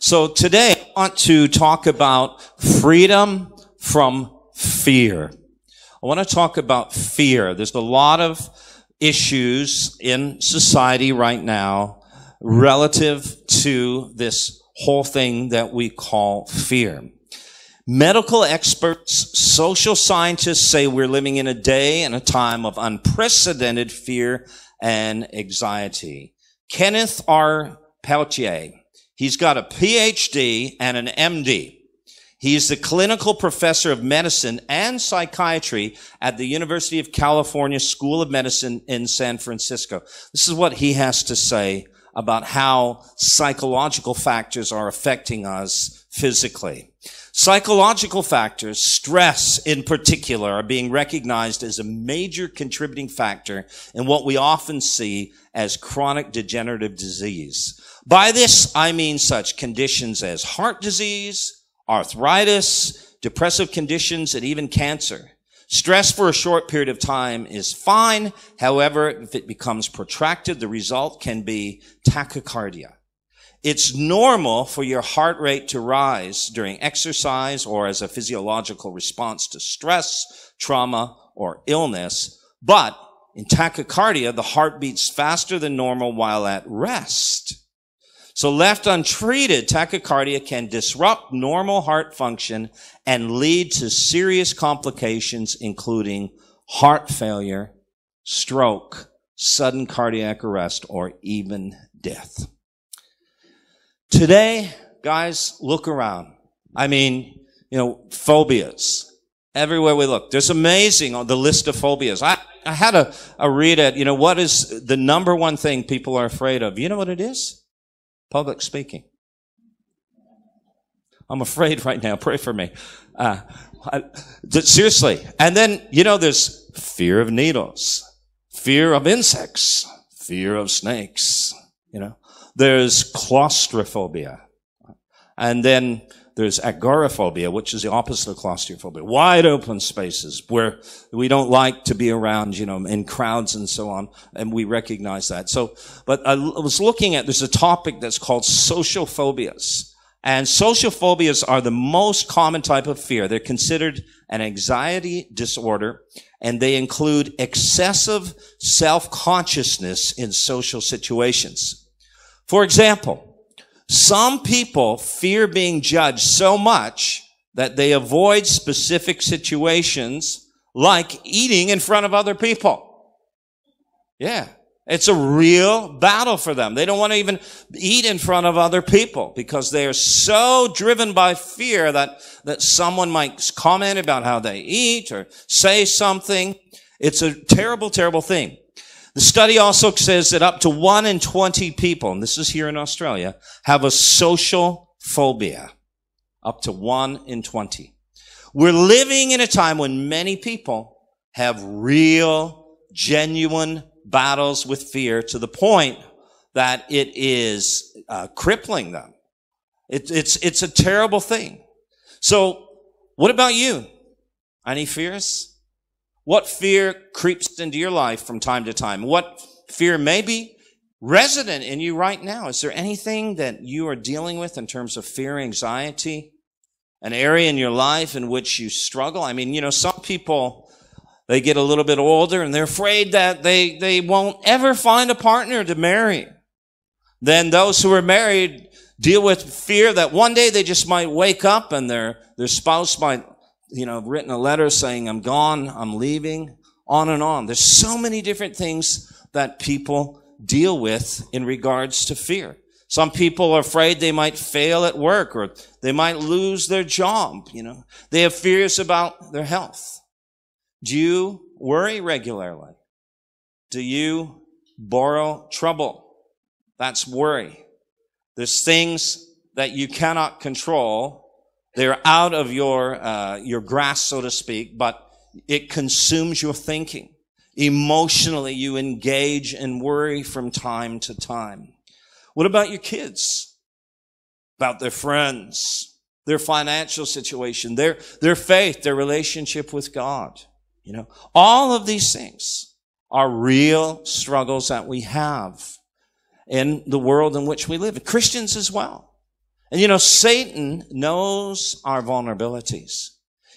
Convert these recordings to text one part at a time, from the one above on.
So today I want to talk about freedom from fear. I want to talk about fear. There's a lot of issues in society right now relative to this whole thing that we call fear. Medical experts, social scientists say we're living in a day and a time of unprecedented fear and anxiety. Kenneth R. Pelletier, He's got a PhD and an MD. He's the clinical professor of medicine and psychiatry at the University of California School of Medicine in San Francisco. This is what he has to say about how psychological factors are affecting us physically. Psychological factors, stress in particular, are being recognized as a major contributing factor in what we often see as chronic degenerative disease. By this, I mean such conditions as heart disease, arthritis, depressive conditions, and even cancer. Stress for a short period of time is fine. However, if it becomes protracted, the result can be tachycardia. It's normal for your heart rate to rise during exercise or as a physiological response to stress, trauma, or illness. But in tachycardia, the heart beats faster than normal while at rest. So left untreated, tachycardia can disrupt normal heart function and lead to serious complications, including heart failure, stroke, sudden cardiac arrest, or even death. Today, guys, look around. I mean, you know, phobias. Everywhere we look. There's amazing on the list of phobias. I, I had a, a read at, you know, what is the number one thing people are afraid of? You know what it is? Public speaking. I'm afraid right now. Pray for me. Uh, I, seriously. And then, you know, there's fear of needles, fear of insects, fear of snakes, you know. There's claustrophobia. And then there's agoraphobia, which is the opposite of claustrophobia. Wide open spaces where we don't like to be around, you know, in crowds and so on. And we recognize that. So, but I was looking at, there's a topic that's called social phobias. And social phobias are the most common type of fear. They're considered an anxiety disorder and they include excessive self-consciousness in social situations. For example, some people fear being judged so much that they avoid specific situations like eating in front of other people. Yeah. It's a real battle for them. They don't want to even eat in front of other people because they are so driven by fear that, that someone might comment about how they eat or say something. It's a terrible, terrible thing. The study also says that up to one in 20 people, and this is here in Australia, have a social phobia. Up to one in 20. We're living in a time when many people have real, genuine battles with fear to the point that it is uh, crippling them. It, it's, it's a terrible thing. So, what about you? Any fears? What fear creeps into your life from time to time? What fear may be resident in you right now? Is there anything that you are dealing with in terms of fear, anxiety? An area in your life in which you struggle? I mean, you know, some people, they get a little bit older and they're afraid that they, they won't ever find a partner to marry. Then those who are married, deal with fear that one day they just might wake up and their, their spouse might, you know, written a letter saying, I'm gone, I'm leaving, on and on. There's so many different things that people deal with in regards to fear. Some people are afraid they might fail at work or they might lose their job, you know. They have fears about their health. Do you worry regularly? Do you borrow trouble? That's worry. There's things that you cannot control. They're out of your, uh, your grasp, so to speak, but it consumes your thinking. Emotionally, you engage in worry from time to time. What about your kids? About their friends, their financial situation, their, their faith, their relationship with God. You know, all of these things are real struggles that we have in the world in which we live. Christians as well. And you know, Satan knows our vulnerabilities.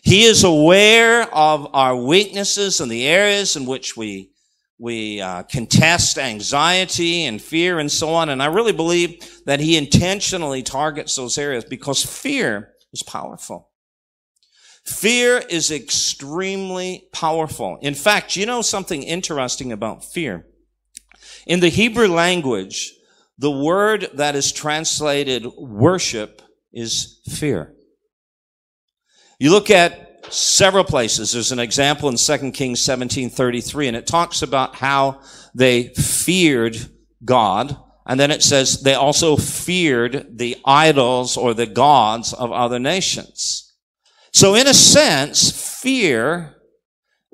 He is aware of our weaknesses and the areas in which we we uh, contest anxiety and fear and so on. And I really believe that he intentionally targets those areas because fear is powerful. Fear is extremely powerful. In fact, you know something interesting about fear? In the Hebrew language, the word that is translated worship is fear. You look at several places. There's an example in 2 Kings 17:33 and it talks about how they feared God and then it says they also feared the idols or the gods of other nations. So in a sense, fear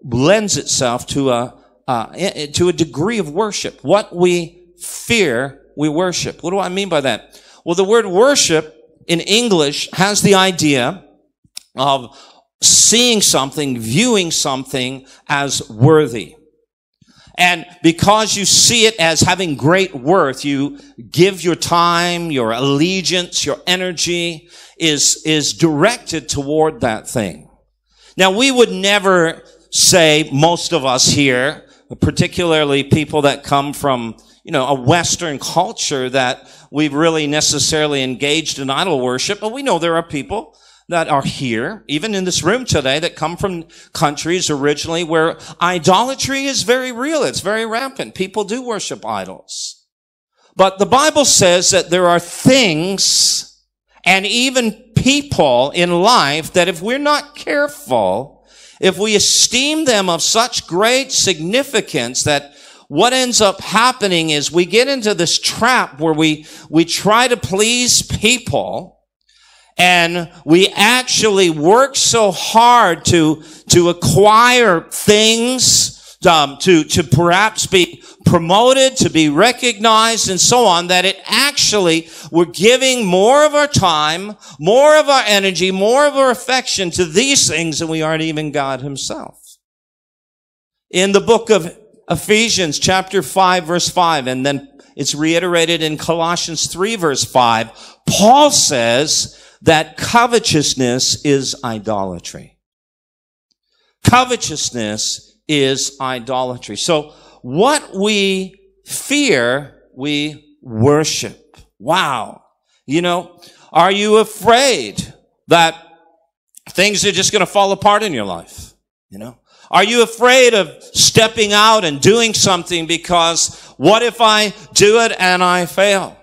lends itself to a uh, to a degree of worship. What we fear, we worship. What do I mean by that? Well, the word worship in English has the idea of seeing something, viewing something as worthy. And because you see it as having great worth, you give your time, your allegiance, your energy is, is directed toward that thing. Now we would never say, most of us here, particularly people that come from, you know, a Western culture that we've really necessarily engaged in idol worship, but we know there are people that are here, even in this room today, that come from countries originally where idolatry is very real. It's very rampant. People do worship idols. But the Bible says that there are things and even people in life that if we're not careful, if we esteem them of such great significance that what ends up happening is we get into this trap where we, we try to please people and we actually work so hard to, to acquire things, um, to, to perhaps be promoted, to be recognized and so on, that it actually, we're giving more of our time, more of our energy, more of our affection to these things than we aren't even God himself. In the book of Ephesians chapter 5 verse 5, and then it's reiterated in Colossians 3 verse 5, Paul says, that covetousness is idolatry. Covetousness is idolatry. So what we fear, we worship. Wow. You know, are you afraid that things are just going to fall apart in your life? You know, are you afraid of stepping out and doing something because what if I do it and I fail?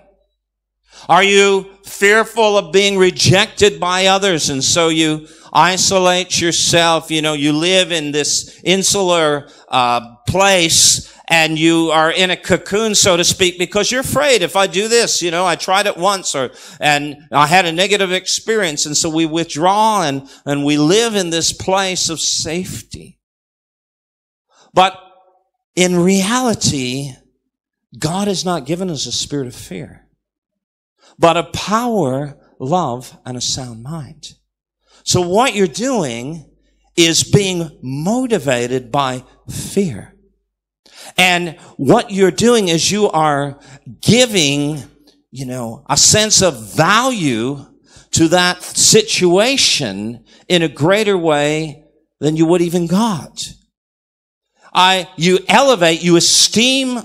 Are you fearful of being rejected by others and so you isolate yourself? You know, you live in this insular uh, place and you are in a cocoon, so to speak, because you're afraid if I do this, you know, I tried it once or, and I had a negative experience. And so we withdraw and, and we live in this place of safety. But in reality, God has not given us a spirit of fear but a power, love, and a sound mind. So what you're doing is being motivated by fear. And what you're doing is you are giving, you know, a sense of value to that situation in a greater way than you would even God. I, you elevate, you esteem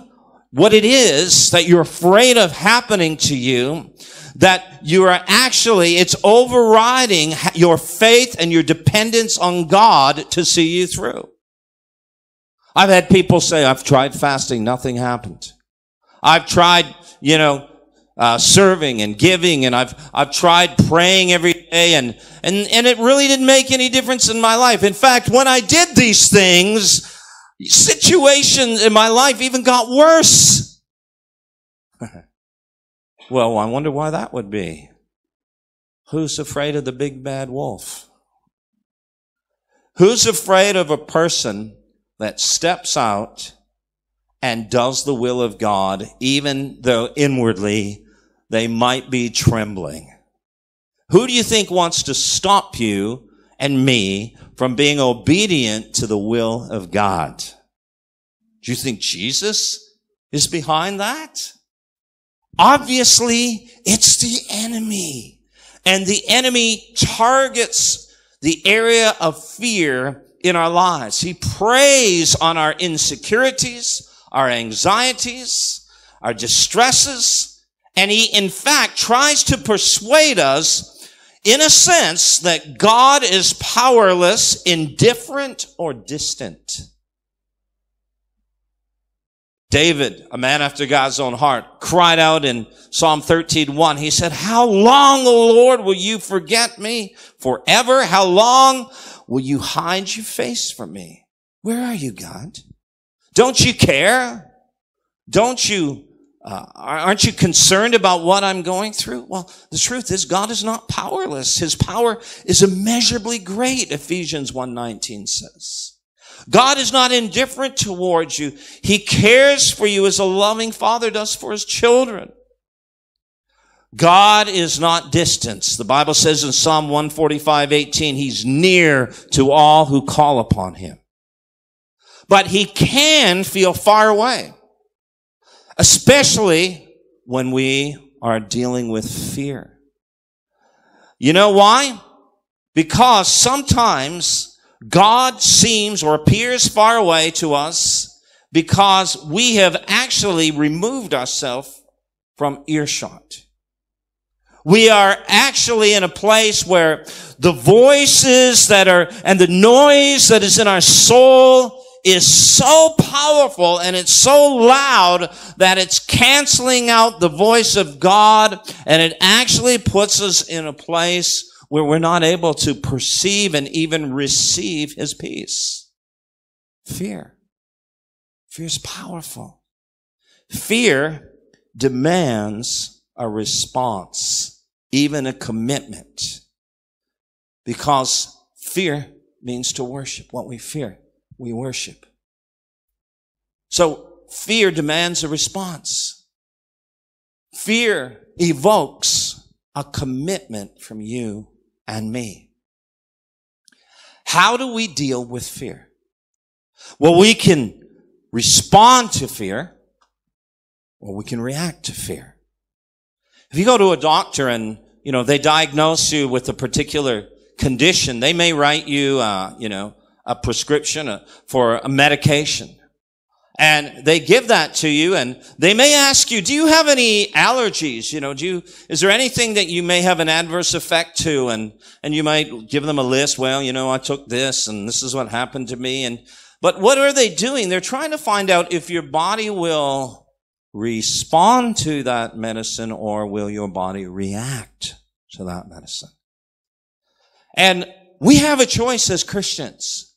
what it is that you're afraid of happening to you that you are actually, it's overriding your faith and your dependence on God to see you through. I've had people say, I've tried fasting, nothing happened. I've tried, you know, uh, serving and giving, and I've I've tried praying every day, and and and it really didn't make any difference in my life. In fact, when I did these things, situations in my life even got worse. well, I wonder why that would be. Who's afraid of the big bad wolf? Who's afraid of a person that steps out and does the will of God, even though inwardly they might be trembling? Who do you think wants to stop you and me from being obedient to the will of God? Do you think Jesus is behind that? Obviously, it's the enemy. And the enemy targets the area of fear in our lives. He preys on our insecurities, our anxieties, our distresses, and he in fact tries to persuade us in a sense that God is powerless, indifferent, or distant. David, a man after God's own heart, cried out in Psalm 13:1. He said, "How long, O Lord, will you forget me? Forever? How long will you hide your face from me? Where are you, God? Don't you care? Don't you, uh, aren't you concerned about what I'm going through? Well, the truth is God is not powerless. His power is immeasurably great, Ephesians 1.19 says. God is not indifferent towards you. He cares for you as a loving father does for his children. God is not distance. The Bible says in Psalm 145, 18, he's near to all who call upon him. But he can feel far away, especially when we are dealing with fear. You know why? Because sometimes God seems or appears far away to us because we have actually removed ourselves from earshot we are actually in a place where the voices that are, and the noise that is in our soul is so powerful and it's so loud that it's canceling out the voice of God and it actually puts us in a place where we're not able to perceive and even receive His peace. Fear. Fear is powerful. Fear demands a response even a commitment. Because fear means to worship. What we fear, we worship. So fear demands a response. Fear evokes a commitment from you and me. How do we deal with fear? Well, we can respond to fear or we can react to fear. If you go to a doctor and you know, they diagnose you with a particular condition, they may write you, uh, you know, a prescription for a medication. And they give that to you and they may ask you, do you have any allergies? You know, do you, is there anything that you may have an adverse effect to? And, and you might give them a list. Well, you know, I took this and this is what happened to me. And, but what are they doing? They're trying to find out if your body will respond to that medicine or will your body react to that medicine? And we have a choice as Christians.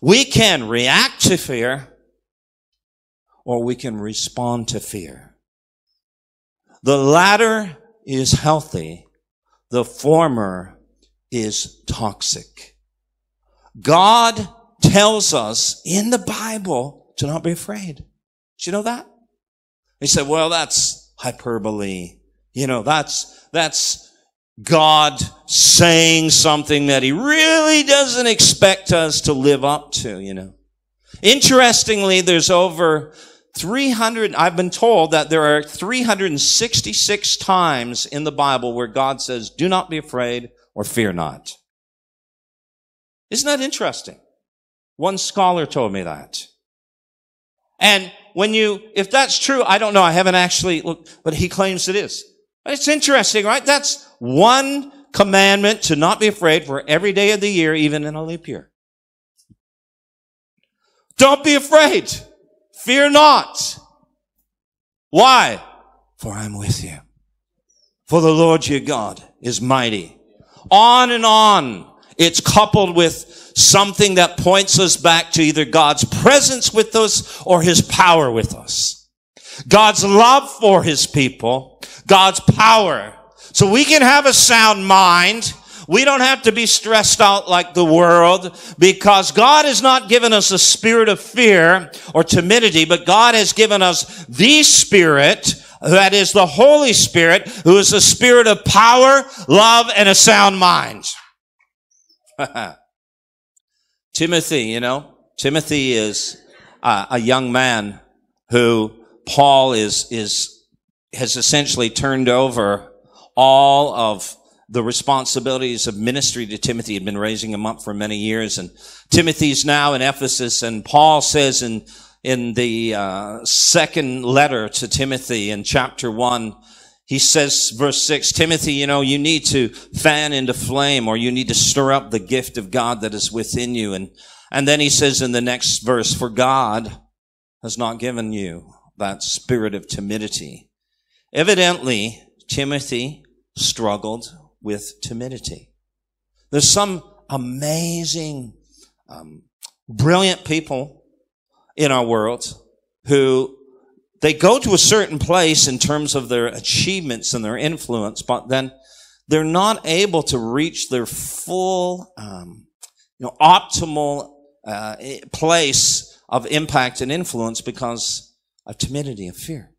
We can react to fear or we can respond to fear. The latter is healthy. The former is toxic. God tells us in the Bible to not be afraid. Do you know that? He said, well, that's hyperbole. You know, that's, that's God saying something that he really doesn't expect us to live up to, you know. Interestingly, there's over 300, I've been told that there are 366 times in the Bible where God says, do not be afraid or fear not. Isn't that interesting? One scholar told me that. And when you, if that's true, I don't know. I haven't actually looked, but he claims it is. It's interesting, right? That's one commandment to not be afraid for every day of the year, even in a leap year. Don't be afraid. Fear not. Why? For I'm with you. For the Lord your God is mighty. On and on. It's coupled with something that points us back to either God's presence with us or his power with us. God's love for his people, God's power. So we can have a sound mind. We don't have to be stressed out like the world because God has not given us a spirit of fear or timidity, but God has given us the spirit that is the Holy Spirit, who is a spirit of power, love, and a sound mind. Timothy, you know, Timothy is uh, a young man who Paul is, is, has essentially turned over all of the responsibilities of ministry to Timothy. Had been raising him up for many years. And Timothy's now in Ephesus and Paul says in, in the uh, second letter to Timothy in chapter one, he says, verse six, Timothy, you know, you need to fan into flame or you need to stir up the gift of God that is within you. And, and then he says in the next verse, for God has not given you that spirit of timidity. Evidently, Timothy struggled with timidity. There's some amazing, um, brilliant people in our world who they go to a certain place in terms of their achievements and their influence, but then they're not able to reach their full, um, you know, optimal uh, place of impact and influence because of timidity and fear.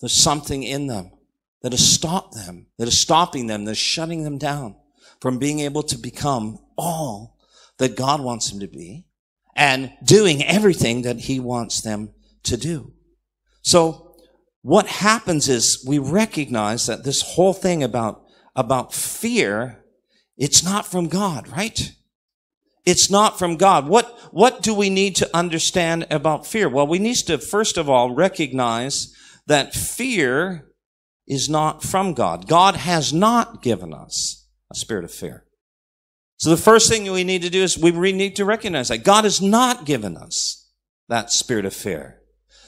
There's something in them that has stopped them, that is stopping them, that is shutting them down from being able to become all that God wants them to be and doing everything that He wants them to do. So what happens is we recognize that this whole thing about, about fear, it's not from God, right? It's not from God. What, what do we need to understand about fear? Well, we need to first of all recognize that fear is not from God. God has not given us a spirit of fear. So the first thing we need to do is we need to recognize that God has not given us that spirit of fear.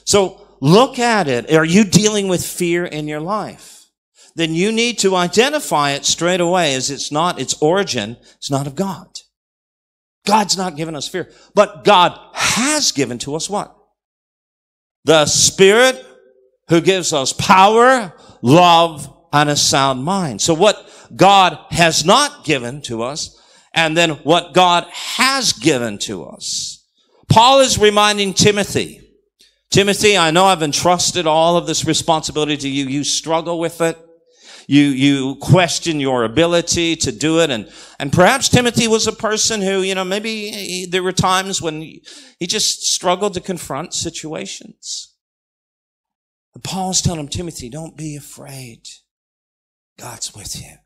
So look at it. Are you dealing with fear in your life? Then you need to identify it straight away as it's not its origin. It's not of God. God's not given us fear, but God has given to us what? The Spirit who gives us power, love, and a sound mind. So what God has not given to us, and then what God has given to us. Paul is reminding Timothy, Timothy, I know I've entrusted all of this responsibility to you. You struggle with it. You, you question your ability to do it. And, and perhaps Timothy was a person who, you know, maybe he, there were times when he, he just struggled to confront situations. But Paul's telling him, Timothy, don't be afraid. God's with you.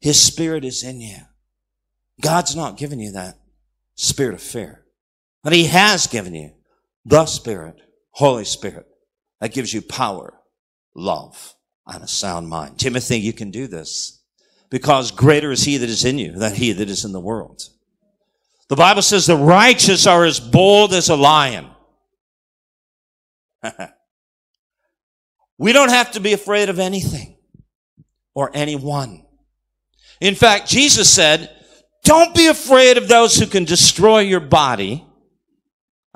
His spirit is in you. God's not given you that spirit of fear, but he has given you the spirit Holy Spirit that gives you power, love, and a sound mind. Timothy, you can do this because greater is he that is in you than he that is in the world. The Bible says the righteous are as bold as a lion. we don't have to be afraid of anything or anyone. In fact, Jesus said, don't be afraid of those who can destroy your body.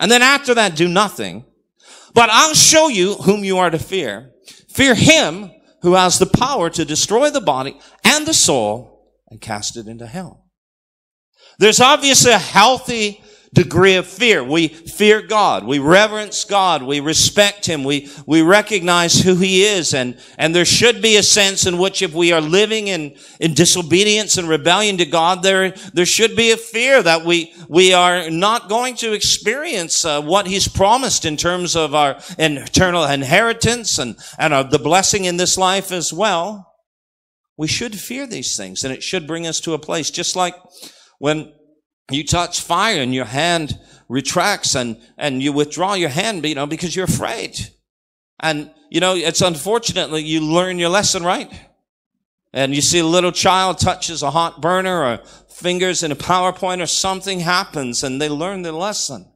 And then after that, do nothing. But I'll show you whom you are to fear. Fear him who has the power to destroy the body and the soul and cast it into hell. There's obviously a healthy degree of fear. We fear God. We reverence God. We respect Him. We, we recognize who He is. And, and there should be a sense in which if we are living in, in disobedience and rebellion to God, there, there should be a fear that we, we are not going to experience uh, what He's promised in terms of our eternal inheritance and, and the blessing in this life as well. We should fear these things and it should bring us to a place just like when you touch fire and your hand retracts and, and you withdraw your hand, you know, because you're afraid. And you know, it's unfortunately you learn your lesson, right? And you see a little child touches a hot burner or fingers in a PowerPoint or something happens and they learn their lesson.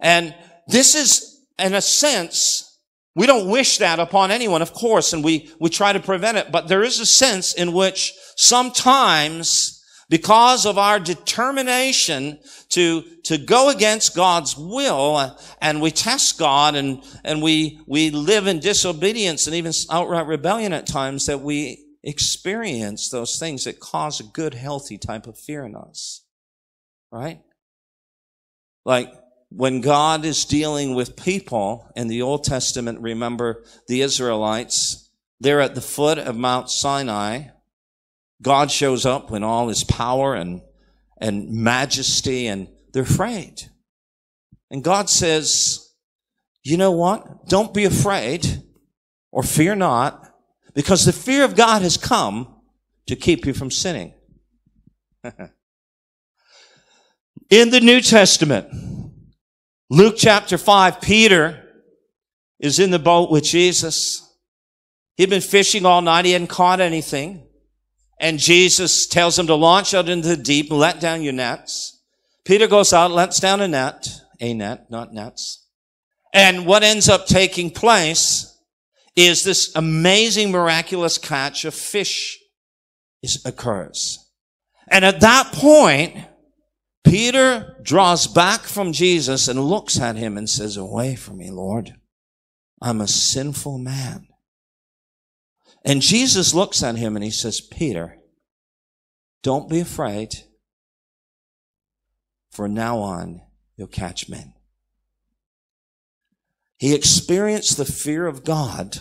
And this is, in a sense, we don't wish that upon anyone, of course, and we, we try to prevent it, but there is a sense in which sometimes because of our determination to, to go against God's will and we test God and, and we, we live in disobedience and even outright rebellion at times that we experience those things that cause a good, healthy type of fear in us. Right? Like, when God is dealing with people in the Old Testament, remember the Israelites, they're at the foot of Mount Sinai. God shows up in all his power and, and majesty and they're afraid. And God says, you know what? Don't be afraid or fear not because the fear of God has come to keep you from sinning. in the New Testament, Luke chapter 5, Peter is in the boat with Jesus. He'd been fishing all night. He hadn't caught anything. And Jesus tells him to launch out into the deep and let down your nets. Peter goes out, lets down a net, a net, not nets. And what ends up taking place is this amazing miraculous catch of fish is, occurs. And at that point, Peter draws back from Jesus and looks at him and says, Away from me, Lord. I'm a sinful man. And Jesus looks at him and he says, Peter, don't be afraid. From now on, you'll catch men. He experienced the fear of God,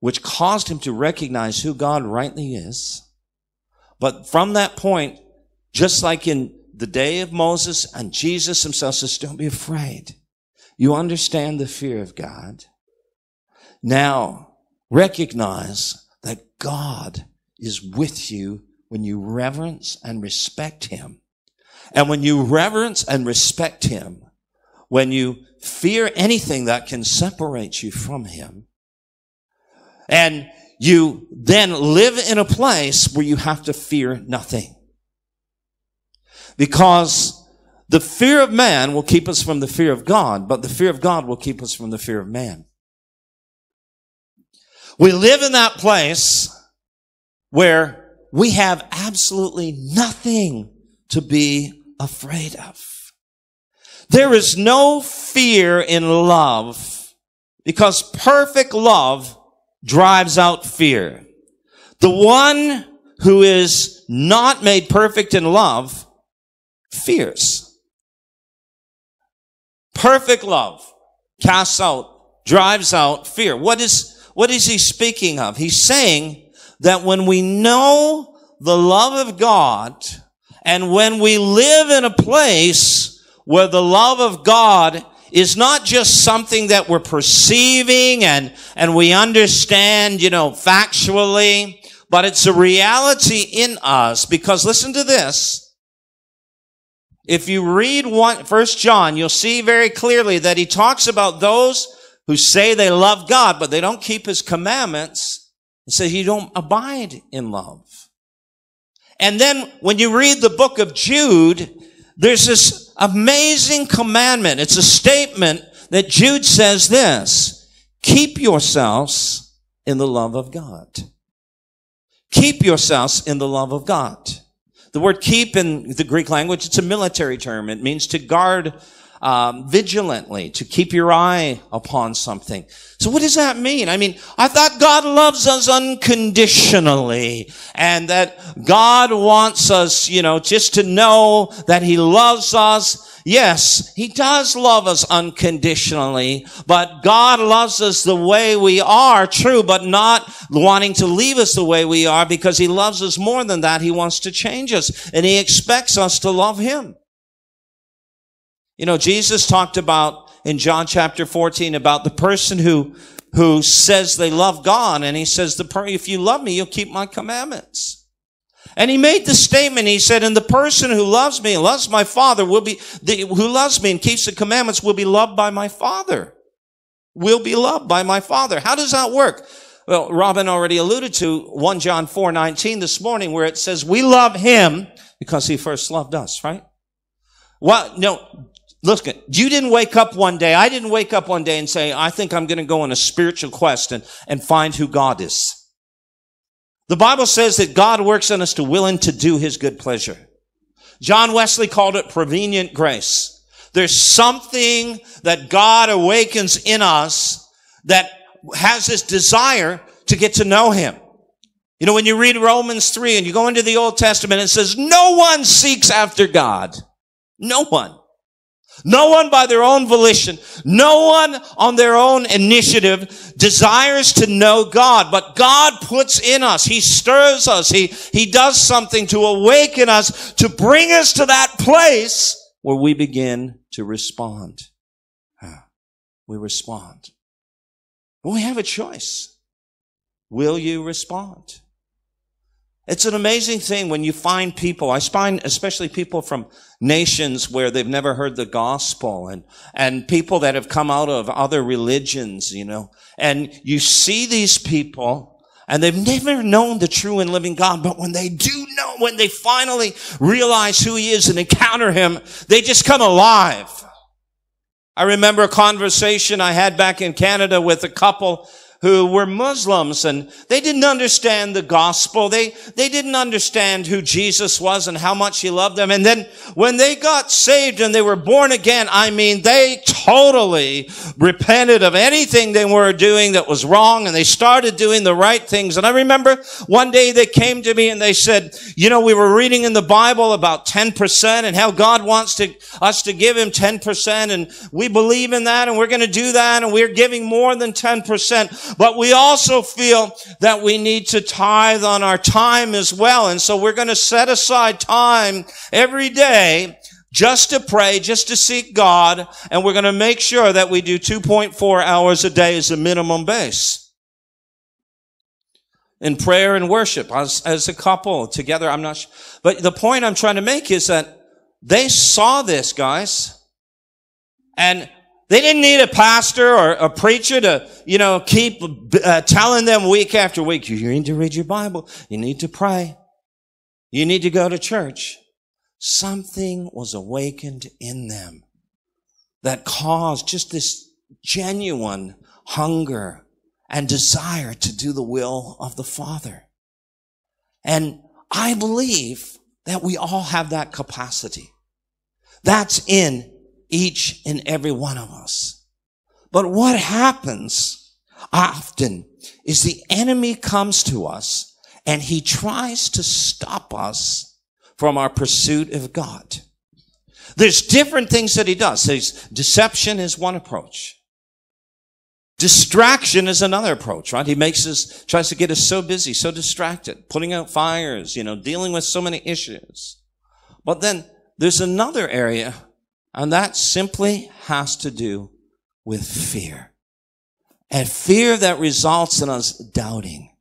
which caused him to recognize who God rightly is. But from that point, just like in the day of Moses and Jesus himself says, don't be afraid. You understand the fear of God. Now recognize that God is with you when you reverence and respect him. And when you reverence and respect him, when you fear anything that can separate you from him, and you then live in a place where you have to fear nothing. Because the fear of man will keep us from the fear of God, but the fear of God will keep us from the fear of man. We live in that place where we have absolutely nothing to be afraid of. There is no fear in love because perfect love drives out fear. The one who is not made perfect in love fears. Perfect love casts out, drives out fear. What is, what is he speaking of? He's saying that when we know the love of God and when we live in a place where the love of God is not just something that we're perceiving and, and we understand, you know, factually, but it's a reality in us because listen to this. If you read one, First John, you'll see very clearly that he talks about those who say they love God, but they don't keep his commandments. He says you don't abide in love. And then when you read the book of Jude, there's this amazing commandment. It's a statement that Jude says this, keep yourselves in the love of God. Keep yourselves in the love of God. The word keep in the Greek language, it's a military term. It means to guard um, vigilantly, to keep your eye upon something. So what does that mean? I mean, I thought God loves us unconditionally and that God wants us, you know, just to know that He loves us Yes, He does love us unconditionally, but God loves us the way we are, true, but not wanting to leave us the way we are because He loves us more than that. He wants to change us and He expects us to love Him. You know, Jesus talked about in John chapter 14 about the person who, who says they love God and He says, the if you love me, you'll keep my commandments. And he made the statement, he said, and the person who loves me and loves my father will be, the, who loves me and keeps the commandments will be loved by my father. will be loved by my Father. How does that work? Well, Robin already alluded to 1 John 4, 19 this morning where it says, we love him because he first loved us, right? Well, no, look, you didn't wake up one day. I didn't wake up one day and say, I think I'm going to go on a spiritual quest and, and find who God is. The Bible says that God works in us to willing to do his good pleasure. John Wesley called it prevenient grace. There's something that God awakens in us that has this desire to get to know him. You know, when you read Romans 3 and you go into the Old Testament, it says, no one seeks after God. No one. No one by their own volition, no one on their own initiative desires to know God, but God puts in us, He stirs us, He, He does something to awaken us, to bring us to that place where we begin to respond. We respond. Well, we have a choice. Will you respond? It's an amazing thing when you find people. I find especially people from nations where they've never heard the gospel and, and people that have come out of other religions, you know, and you see these people and they've never known the true and living God, but when they do know, when they finally realize who he is and encounter him, they just come alive. I remember a conversation I had back in Canada with a couple who were Muslims and they didn't understand the gospel. They, they didn't understand who Jesus was and how much he loved them. And then when they got saved and they were born again, I mean, they totally repented of anything they were doing that was wrong and they started doing the right things. And I remember one day they came to me and they said, you know, we were reading in the Bible about 10% and how God wants to, us to give him 10% and we believe in that and we're going to do that and we're giving more than 10%. But we also feel that we need to tithe on our time as well. And so we're going to set aside time every day just to pray, just to seek God. And we're going to make sure that we do 2.4 hours a day as a minimum base. In prayer and worship as, as a couple together. I'm not sure. But the point I'm trying to make is that they saw this, guys. And they didn't need a pastor or a preacher to, you know, keep uh, telling them week after week, you need to read your Bible. You need to pray. You need to go to church. Something was awakened in them that caused just this genuine hunger and desire to do the will of the Father. And I believe that we all have that capacity. That's in each and every one of us. But what happens often is the enemy comes to us and he tries to stop us from our pursuit of God. There's different things that he does. There's deception is one approach. Distraction is another approach, right? He makes us, tries to get us so busy, so distracted, putting out fires, you know, dealing with so many issues. But then there's another area and that simply has to do with fear. And fear that results in us doubting.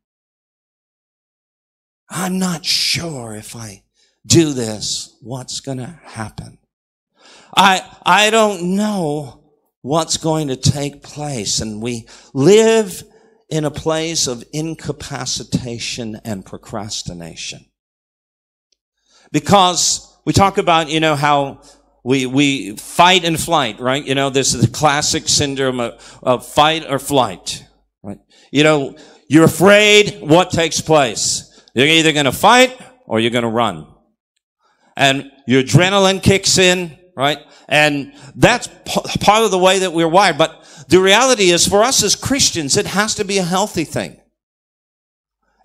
I'm not sure if I do this, what's going to happen. I, I don't know what's going to take place. And we live in a place of incapacitation and procrastination. Because we talk about, you know, how we, we fight and flight, right? You know, this is the classic syndrome of, of fight or flight, right? You know, you're afraid, what takes place? You're either going to fight or you're going to run. And your adrenaline kicks in, right? And that's p- part of the way that we're wired. But the reality is for us as Christians, it has to be a healthy thing.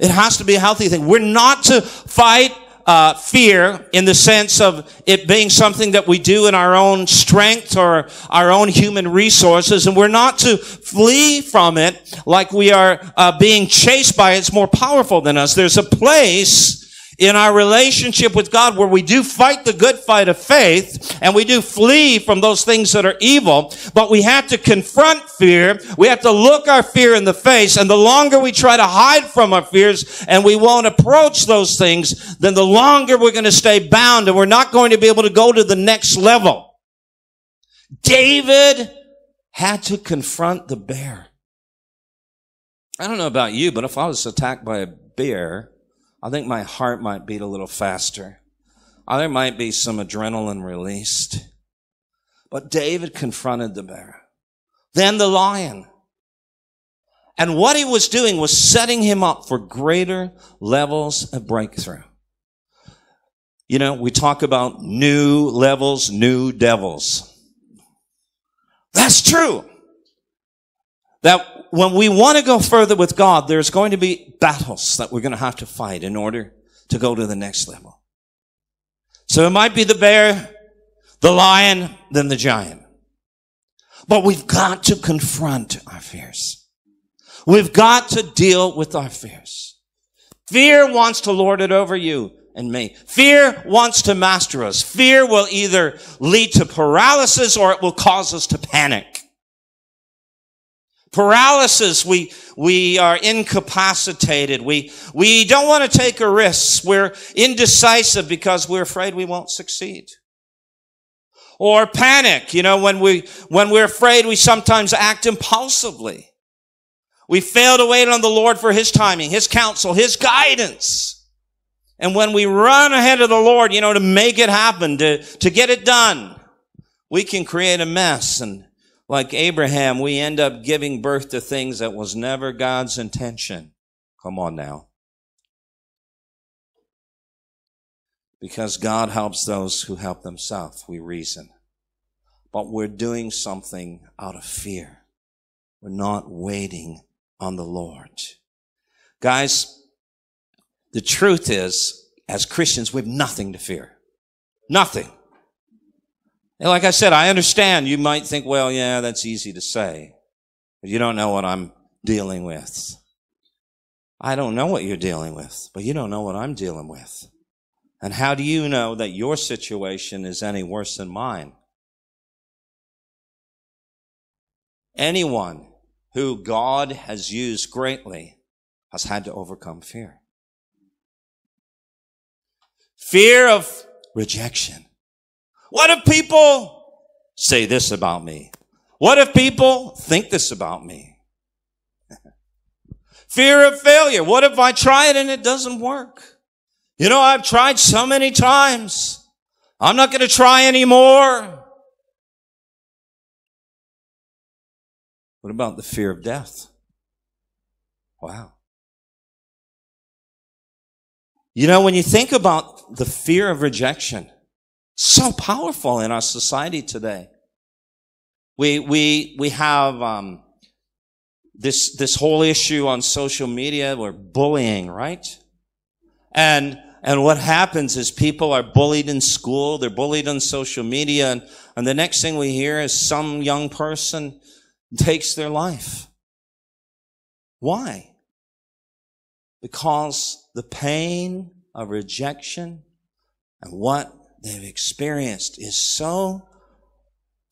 It has to be a healthy thing. We're not to fight uh, fear in the sense of it being something that we do in our own strength or our own human resources, and we're not to flee from it like we are uh, being chased by it. It's more powerful than us. There's a place in our relationship with God where we do fight the good fight of faith and we do flee from those things that are evil, but we have to confront fear. We have to look our fear in the face. And the longer we try to hide from our fears and we won't approach those things, then the longer we're going to stay bound and we're not going to be able to go to the next level. David had to confront the bear. I don't know about you, but if I was attacked by a bear, I think my heart might beat a little faster. There might be some adrenaline released. But David confronted the bear. Then the lion. And what he was doing was setting him up for greater levels of breakthrough. You know, we talk about new levels, new devils. That's true. That when we want to go further with God, there's going to be battles that we're going to have to fight in order to go to the next level. So it might be the bear, the lion, then the giant. But we've got to confront our fears. We've got to deal with our fears. Fear wants to lord it over you and me. Fear wants to master us. Fear will either lead to paralysis or it will cause us to panic. Paralysis, we, we are incapacitated. We, we don't want to take a risk. We're indecisive because we're afraid we won't succeed. Or panic, you know, when we, when we're afraid, we sometimes act impulsively. We fail to wait on the Lord for His timing, His counsel, His guidance. And when we run ahead of the Lord, you know, to make it happen, to, to get it done, we can create a mess and like Abraham, we end up giving birth to things that was never God's intention. Come on now. Because God helps those who help themselves, we reason. But we're doing something out of fear. We're not waiting on the Lord. Guys, the truth is, as Christians, we have nothing to fear. Nothing. And like I said, I understand you might think, well, yeah, that's easy to say, but you don't know what I'm dealing with. I don't know what you're dealing with, but you don't know what I'm dealing with. And how do you know that your situation is any worse than mine? Anyone who God has used greatly has had to overcome fear. Fear of rejection. What if people say this about me? What if people think this about me? Fear of failure. What if I try it and it doesn't work? You know, I've tried so many times. I'm not going to try anymore. What about the fear of death? Wow. You know, when you think about the fear of rejection, so powerful in our society today. We, we, we have, um, this, this whole issue on social media where bullying, right? And, and what happens is people are bullied in school, they're bullied on social media, and, and the next thing we hear is some young person takes their life. Why? Because the pain of rejection and what they've experienced is so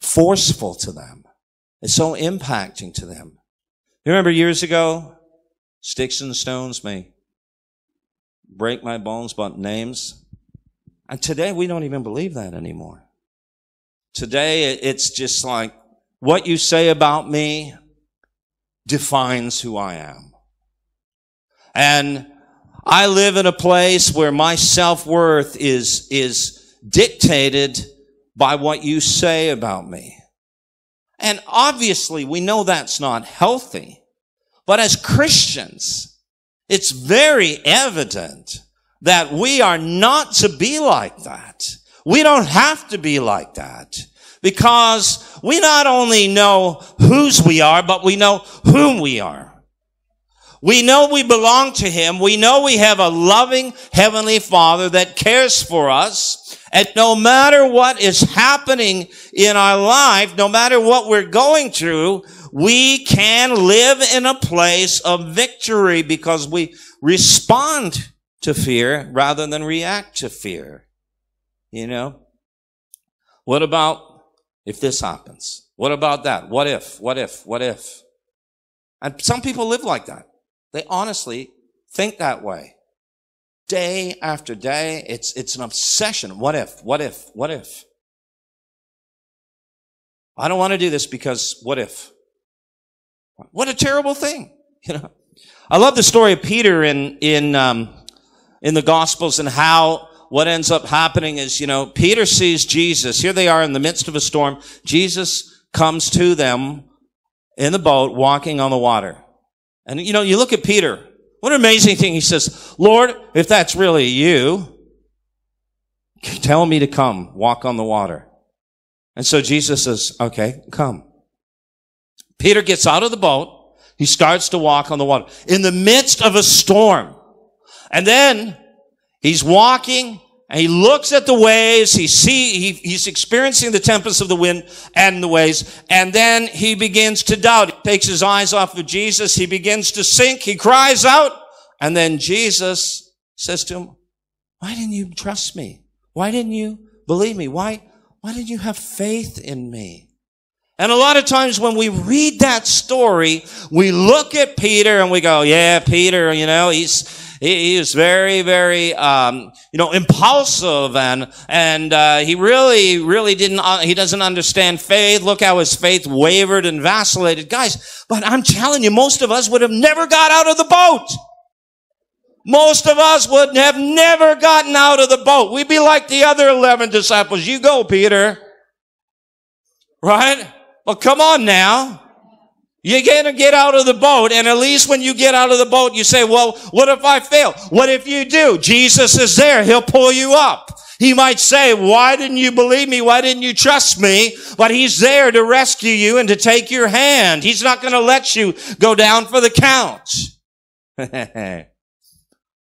forceful to them. It's so impacting to them. You remember years ago, sticks and stones may break my bones, but names. And today we don't even believe that anymore. Today it's just like what you say about me defines who I am. And I live in a place where my self-worth is, is dictated by what you say about me. And obviously we know that's not healthy. But as Christians, it's very evident that we are not to be like that. We don't have to be like that because we not only know whose we are, but we know whom we are. We know we belong to Him. We know we have a loving Heavenly Father that cares for us. And no matter what is happening in our life, no matter what we're going through, we can live in a place of victory because we respond to fear rather than react to fear. You know? What about if this happens? What about that? What if? What if? What if? And some people live like that. They honestly think that way. Day after day, it's, it's an obsession. What if? What if? What if? I don't want to do this because what if? What a terrible thing, you know. I love the story of Peter in in um, in the Gospels and how what ends up happening is, you know, Peter sees Jesus. Here they are in the midst of a storm. Jesus comes to them in the boat, walking on the water. And you know, you look at Peter. What an amazing thing. He says, Lord, if that's really you, tell me to come walk on the water. And so Jesus says, okay, come. Peter gets out of the boat. He starts to walk on the water in the midst of a storm. And then he's walking and he looks at the waves. He see, he, he's experiencing the tempest of the wind and the waves. And then he begins to doubt. He takes his eyes off of Jesus. He begins to sink. He cries out. And then Jesus says to him, why didn't you trust me? Why didn't you believe me? Why, why didn't you have faith in me? And a lot of times when we read that story, we look at Peter and we go, yeah, Peter, you know, he's, he, is very, very, um, you know, impulsive and, and, uh, he really, really didn't, uh, he doesn't understand faith. Look how his faith wavered and vacillated. Guys, but I'm telling you, most of us would have never got out of the boat. Most of us would have never gotten out of the boat. We'd be like the other 11 disciples. You go, Peter. Right? Well, come on now. You're going to get out of the boat, and at least when you get out of the boat, you say, well, what if I fail? What if you do? Jesus is there. He'll pull you up. He might say, why didn't you believe me? Why didn't you trust me? But he's there to rescue you and to take your hand. He's not going to let you go down for the count. and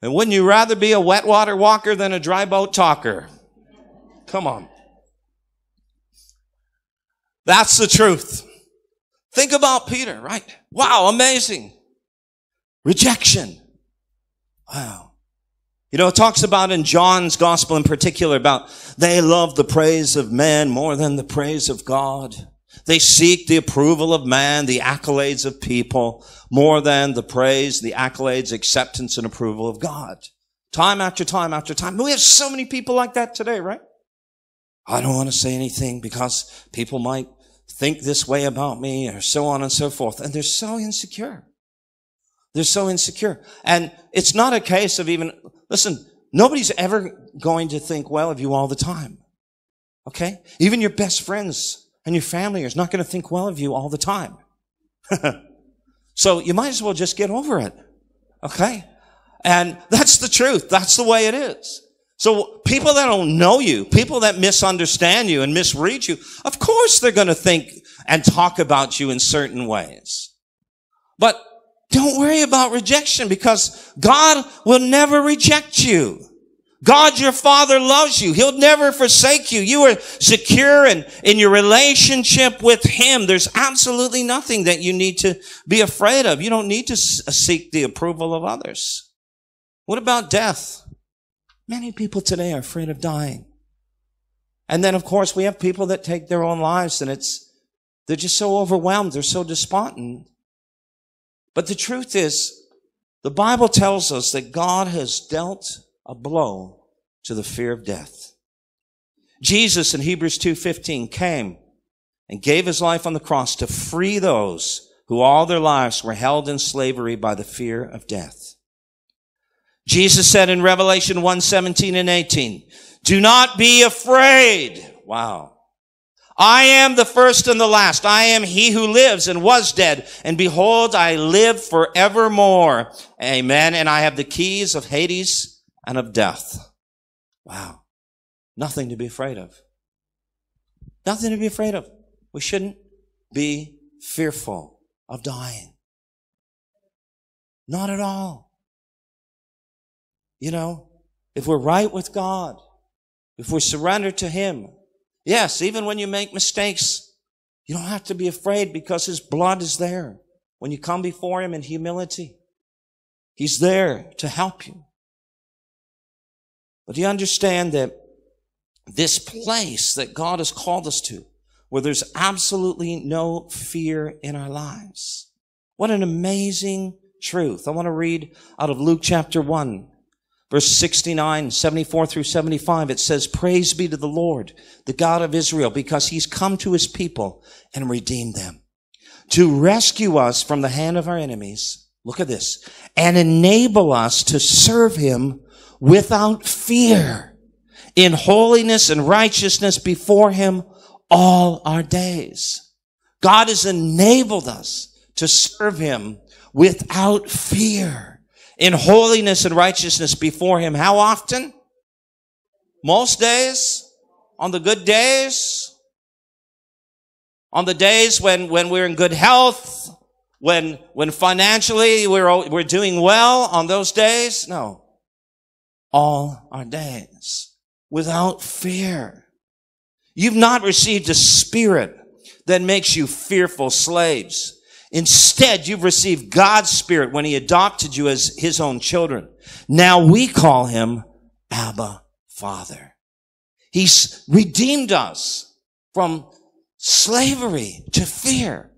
wouldn't you rather be a wet water walker than a dry boat talker? Come on. That's the truth. Think about Peter, right? Wow, amazing. Rejection. Wow. You know, it talks about in John's gospel in particular about they love the praise of men more than the praise of God. They seek the approval of man, the accolades of people, more than the praise, the accolades, acceptance, and approval of God. Time after time after time. We have so many people like that today, right? I don't want to say anything because people might think this way about me or so on and so forth. And they're so insecure. They're so insecure. And it's not a case of even, listen, nobody's ever going to think well of you all the time. Okay? Even your best friends and your family is not going to think well of you all the time. so you might as well just get over it. Okay? And that's the truth. That's the way it is. So people that don't know you, people that misunderstand you and misread you, of course they're going to think and talk about you in certain ways. But don't worry about rejection because God will never reject you. God, your father loves you. He'll never forsake you. You are secure in, in your relationship with him. There's absolutely nothing that you need to be afraid of. You don't need to seek the approval of others. What about death? Many people today are afraid of dying. And then, of course, we have people that take their own lives and it's, they're just so overwhelmed. They're so despondent. But the truth is, the Bible tells us that God has dealt a blow to the fear of death. Jesus in Hebrews 2.15 came and gave his life on the cross to free those who all their lives were held in slavery by the fear of death. Jesus said in Revelation 1, 17 and 18, do not be afraid. Wow. I am the first and the last. I am he who lives and was dead. And behold, I live forevermore. Amen. And I have the keys of Hades and of death. Wow. Nothing to be afraid of. Nothing to be afraid of. We shouldn't be fearful of dying. Not at all. You know, if we're right with God, if we surrender to Him, yes, even when you make mistakes, you don't have to be afraid because His blood is there. When you come before Him in humility, He's there to help you. But do you understand that this place that God has called us to, where there's absolutely no fear in our lives. What an amazing truth. I want to read out of Luke chapter 1, Verse 69, 74 through 75, it says, Praise be to the Lord, the God of Israel, because he's come to his people and redeemed them to rescue us from the hand of our enemies. Look at this and enable us to serve him without fear in holiness and righteousness before him all our days. God has enabled us to serve him without fear in holiness and righteousness before him. How often? Most days? On the good days? On the days when, when we're in good health? When, when financially we're, we're doing well on those days? No. All our days. Without fear. You've not received a spirit that makes you fearful slaves. Instead, you've received God's spirit when he adopted you as his own children. Now we call him Abba Father. He's redeemed us from slavery to fear.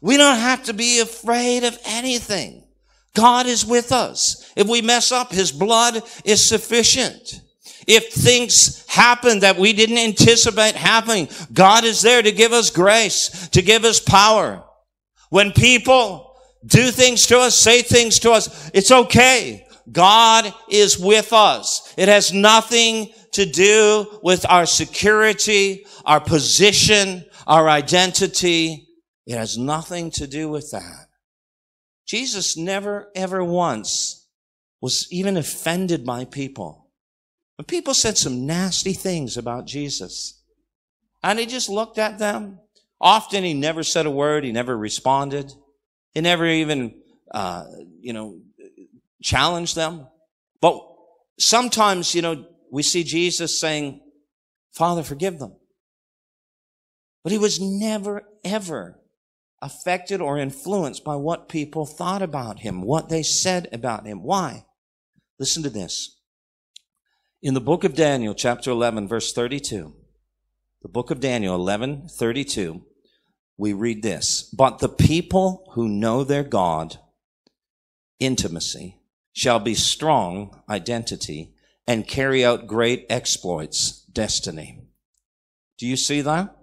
We don't have to be afraid of anything. God is with us. If we mess up, his blood is sufficient. If things happen that we didn't anticipate happening, God is there to give us grace, to give us power. When people do things to us, say things to us, it's okay. God is with us. It has nothing to do with our security, our position, our identity. It has nothing to do with that. Jesus never ever once was even offended by people. When people said some nasty things about Jesus, and he just looked at them, often he never said a word, he never responded, he never even, uh, you know, challenged them. But sometimes, you know, we see Jesus saying, Father, forgive them. But he was never, ever affected or influenced by what people thought about him, what they said about him. Why? Listen to this. In the book of Daniel, chapter 11, verse 32, the book of Daniel 11, 32, we read this. But the people who know their God, intimacy, shall be strong, identity, and carry out great exploits, destiny. Do you see that?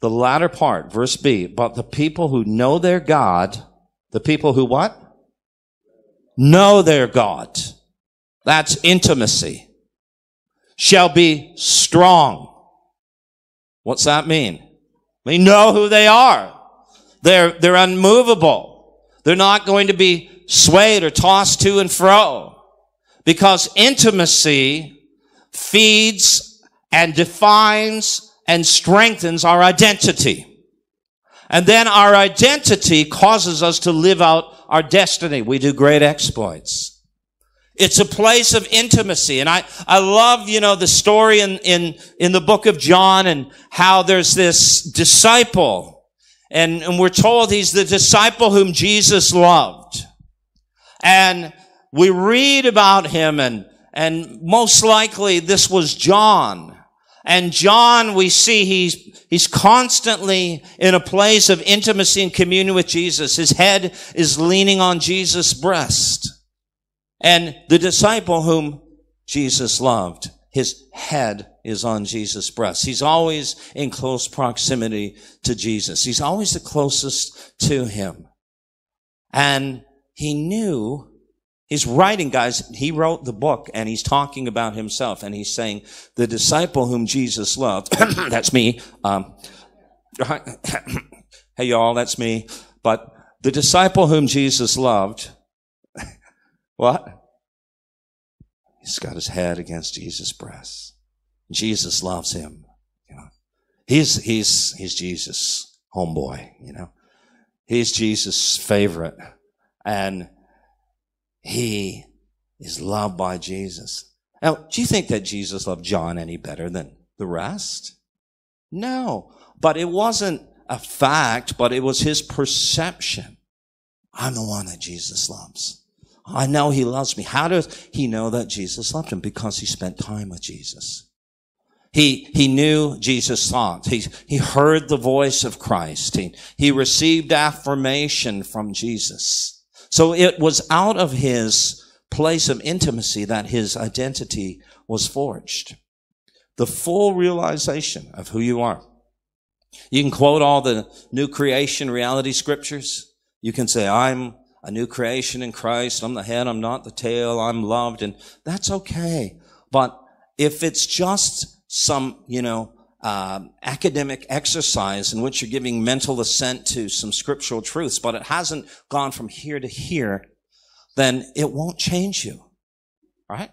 The latter part, verse B, but the people who know their God, the people who what? Know their God that's intimacy. Shall be strong. What's that mean? They know who they are. They're, they're unmovable. They're not going to be swayed or tossed to and fro. Because intimacy feeds and defines and strengthens our identity. And then our identity causes us to live out our destiny. We do great exploits. It's a place of intimacy. And I, I love, you know, the story in, in, in the book of John and how there's this disciple. And, and we're told he's the disciple whom Jesus loved. And we read about him and, and most likely this was John. And John, we see he's, he's constantly in a place of intimacy and communion with Jesus. His head is leaning on Jesus' breast. And the disciple whom Jesus loved, his head is on Jesus' breast. He's always in close proximity to Jesus. He's always the closest to him. And he knew He's writing, guys, he wrote the book and he's talking about himself and he's saying, the disciple whom Jesus loved, that's me, um, hey y'all, that's me, but the disciple whom Jesus loved what? He's got his head against Jesus' breast. Jesus loves him. You know, he's he's he's Jesus' homeboy. You know, he's Jesus' favorite, and he is loved by Jesus. Now, do you think that Jesus loved John any better than the rest? No, but it wasn't a fact, but it was his perception. I'm the one that Jesus loves. I know he loves me. How does he know that Jesus loved him? Because he spent time with Jesus. He, he knew Jesus' thoughts. He, he heard the voice of Christ. He, he received affirmation from Jesus. So it was out of his place of intimacy that his identity was forged. The full realization of who you are. You can quote all the new creation reality scriptures. You can say, I'm a new creation in Christ. I'm the head. I'm not the tail. I'm loved. And that's okay. But if it's just some, you know, uh, academic exercise in which you're giving mental assent to some scriptural truths, but it hasn't gone from here to here, then it won't change you. Right?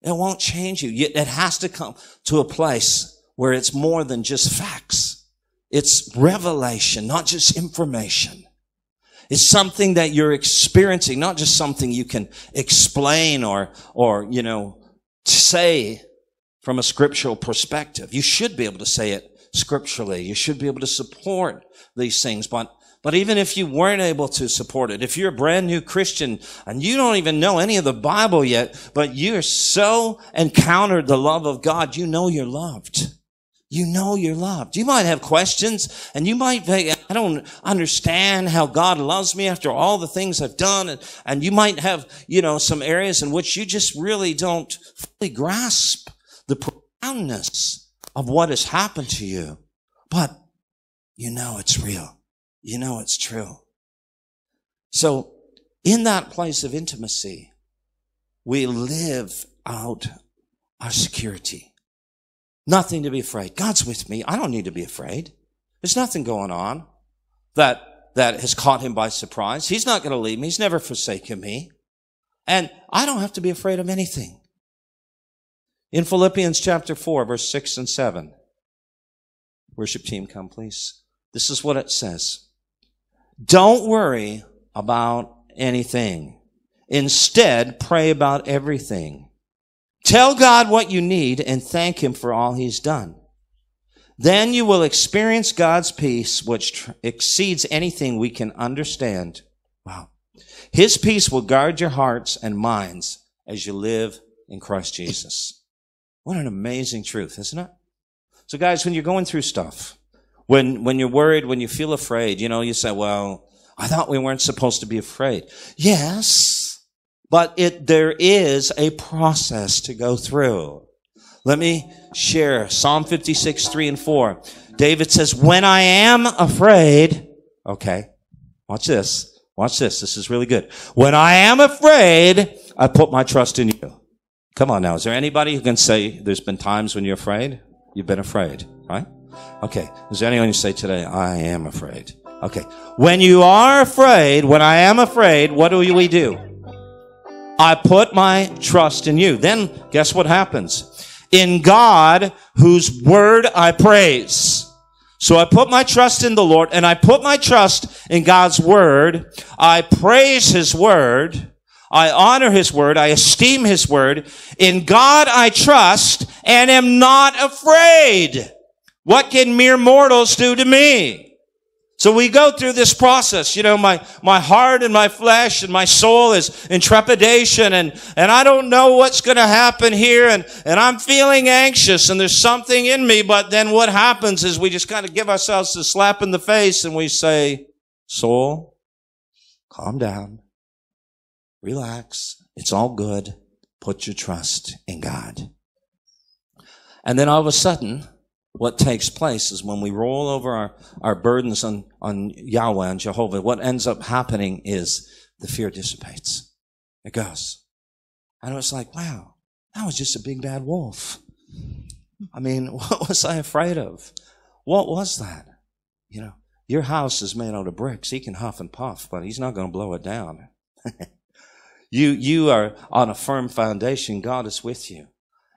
It won't change you. It has to come to a place where it's more than just facts. It's revelation, not just information. It's something that you're experiencing, not just something you can explain or, or, you know, say from a scriptural perspective. You should be able to say it scripturally. You should be able to support these things, but but even if you weren't able to support it, if you're a brand new Christian and you don't even know any of the Bible yet, but you're so encountered the love of God, you know you're loved. You know you're loved. You might have questions and you might I don't understand how God loves me after all the things I've done. And, and you might have, you know, some areas in which you just really don't fully grasp the profoundness of what has happened to you. But you know it's real. You know it's true. So in that place of intimacy, we live out our security. Nothing to be afraid. God's with me. I don't need to be afraid. There's nothing going on that, that has caught him by surprise. He's not going to leave me. He's never forsaken me. And I don't have to be afraid of anything. In Philippians chapter 4, verse 6 and 7, worship team, come please. This is what it says. Don't worry about anything. Instead, pray about everything. Tell God what you need and thank Him for all He's done. Then you will experience God's peace, which tr- exceeds anything we can understand. Wow. His peace will guard your hearts and minds as you live in Christ Jesus. What an amazing truth, isn't it? So guys, when you're going through stuff, when, when you're worried, when you feel afraid, you know, you say, well, I thought we weren't supposed to be afraid. Yes, but it, there is a process to go through. Let me share Psalm 56, 3 and 4. David says, when I am afraid, okay, watch this. Watch this. This is really good. When I am afraid, I put my trust in you. Come on now. Is there anybody who can say there's been times when you're afraid? You've been afraid, right? Okay. Is there anyone who say today, I am afraid? Okay. When you are afraid, when I am afraid, what do we do? I put my trust in you. Then guess what happens? In God, whose word I praise. So I put my trust in the Lord and I put my trust in God's word. I praise his word. I honor his word. I esteem his word. In God I trust and am not afraid. What can mere mortals do to me? So we go through this process. You know, my, my heart and my flesh and my soul is in trepidation and, and I don't know what's going to happen here and, and I'm feeling anxious and there's something in me. But then what happens is we just kind of give ourselves a slap in the face and we say, soul, calm down, relax. It's all good. Put your trust in God. And then all of a sudden, what takes place is when we roll over our, our burdens on, on Yahweh and Jehovah, what ends up happening is the fear dissipates. It goes. And it was like, wow, that was just a big bad wolf. I mean, what was I afraid of? What was that? You know, your house is made out of bricks. He can huff and puff, but he's not going to blow it down. you, you are on a firm foundation. God is with you.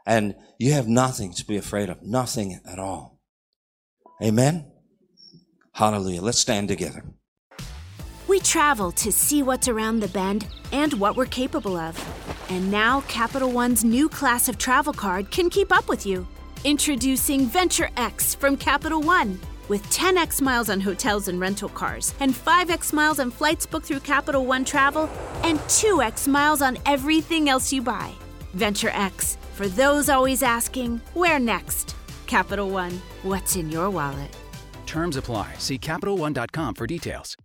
And you have nothing to be afraid of. Nothing at all. Amen. Hallelujah. Let's stand together. We travel to see what's around the bend and what we're capable of. And now Capital One's new class of travel card can keep up with you. Introducing Venture X from Capital One. With 10x miles on hotels and rental cars, and 5x miles on flights booked through Capital One Travel, and 2x miles on everything else you buy. Venture X for those always asking, where next? Capital One, what's in your wallet? Terms apply. See CapitalOne.com for details.